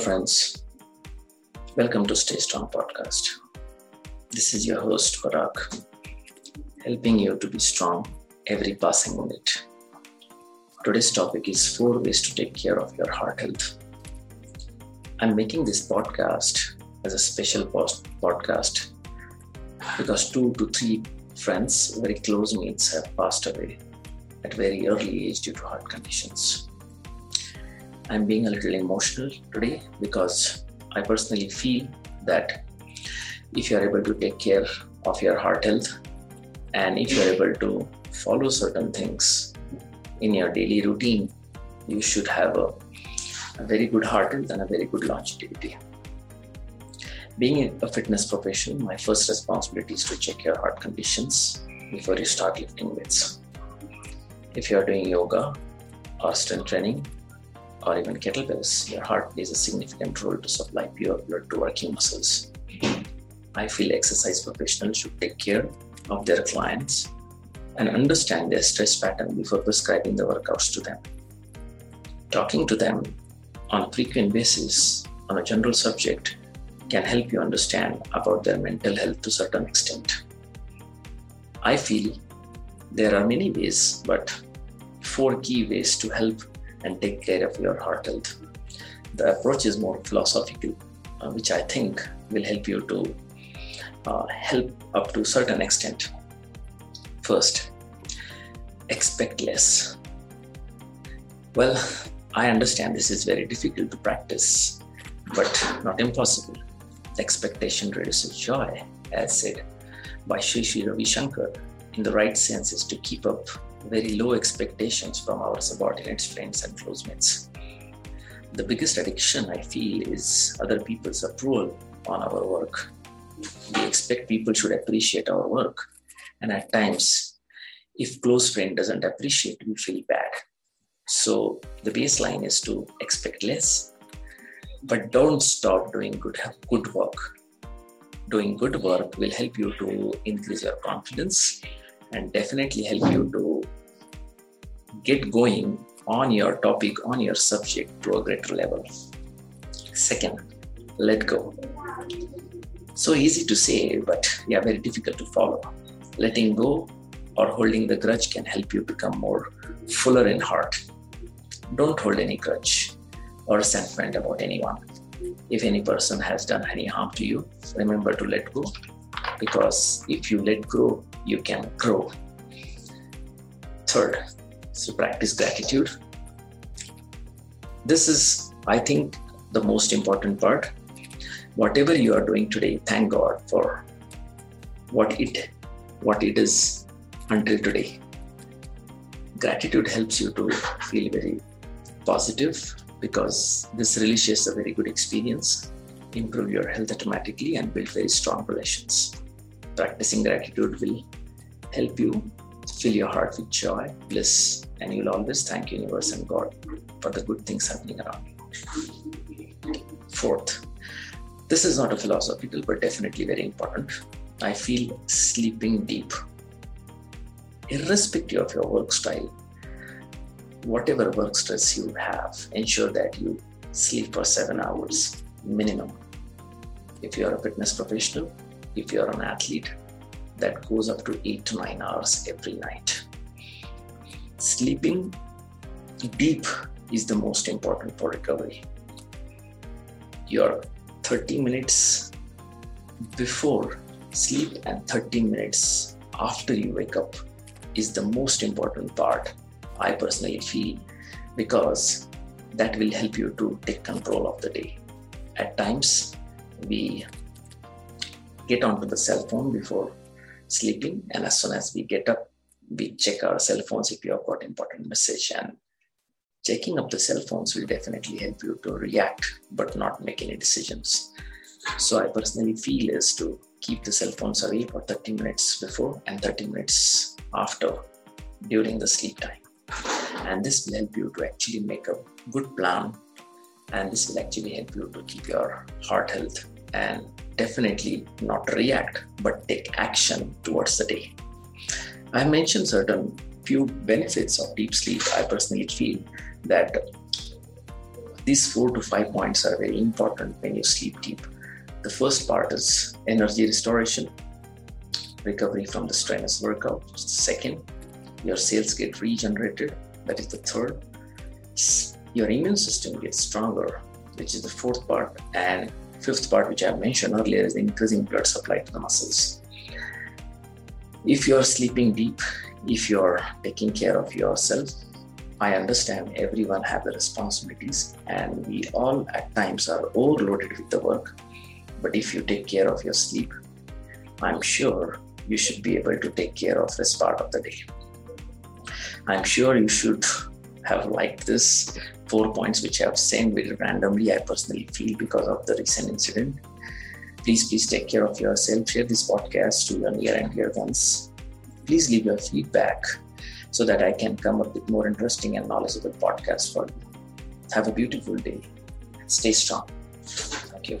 Friends. Welcome to Stay Strong podcast. This is your host, Parag, helping you to be strong every passing minute. Today's topic is four ways to take care of your heart health. I'm making this podcast as a special post podcast because two to three friends, very close mates, have passed away at very early age due to heart conditions. I'm being a little emotional today because I personally feel that if you're able to take care of your heart health and if you're able to follow certain things in your daily routine, you should have a, a very good heart health and a very good longevity. Being a fitness professional, my first responsibility is to check your heart conditions before you start lifting weights. If you are doing yoga or strength training, or even kettlebells, your heart plays a significant role to supply pure blood to working muscles. I feel exercise professionals should take care of their clients and understand their stress pattern before prescribing the workouts to them. Talking to them on a frequent basis on a general subject can help you understand about their mental health to a certain extent. I feel there are many ways, but four key ways to help and take care of your heart health. The approach is more philosophical, uh, which I think will help you to uh, help up to a certain extent. First, expect less. Well, I understand this is very difficult to practice, but not impossible. Expectation reduces joy, as said by Sri Ravi Shankar. In the right sense, is to keep up very low expectations from our subordinates, friends, and close mates. The biggest addiction I feel is other people's approval on our work. We expect people should appreciate our work, and at times, if close friend doesn't appreciate, we feel bad. So the baseline is to expect less, but don't stop doing good good work. Doing good work will help you to increase your confidence and definitely help you to get going on your topic, on your subject to a greater level. Second, let go. So easy to say, but yeah, very difficult to follow. Letting go or holding the grudge can help you become more fuller in heart. Don't hold any grudge or sentiment about anyone. If any person has done any harm to you, remember to let go because if you let go, you can grow. Third, so practice gratitude. This is, I think, the most important part. Whatever you are doing today, thank God for what it what it is until today. Gratitude helps you to feel very positive because this really shares a very good experience, improve your health automatically, and build very strong relations. Practicing gratitude will help you fill your heart with joy, bliss, and you'll always thank universe and God for the good things happening around you. Fourth, this is not a philosophical but definitely very important. I feel sleeping deep. Irrespective of your work style, whatever work stress you have, ensure that you sleep for seven hours minimum. If you are a fitness professional, if you are an athlete, that goes up to eight to nine hours every night. Sleeping deep is the most important for recovery. Your 30 minutes before sleep and 30 minutes after you wake up is the most important part, I personally feel, because that will help you to take control of the day. At times, we get onto the cell phone before sleeping. And as soon as we get up we check our cell phones if you have got important message. And checking up the cell phones will definitely help you to react but not make any decisions. So i personally feel is to keep the cell phones away for 30 minutes before and 30 minutes after during the sleep time. And this will help you to actually make a good plan. And this will actually help you to keep your heart health and definitely not react but take action towards the day i mentioned certain few benefits of deep sleep i personally feel that These four to five points are very important when you sleep deep. The first part is energy restoration, recovery from the strenuous workout. Second, your cells get regenerated. That is the third. Your immune system gets stronger, which is the fourth part. And fifth part, which I mentioned earlier, is increasing blood supply to the muscles. If you're sleeping deep, if you're taking care of yourself, I understand everyone have the responsibilities and we all at times are overloaded with the work. But if you take care of your sleep, I'm sure you should be able to take care of this part of the day. I'm sure you should have liked this four points which I've sent very randomly. I personally feel because of the recent incident. Please, please take care of yourself. Share this podcast to your near and dear ones. Please leave your feedback so that I can come up with more interesting and knowledgeable podcasts for you. Have a beautiful day. Stay strong. Thank you.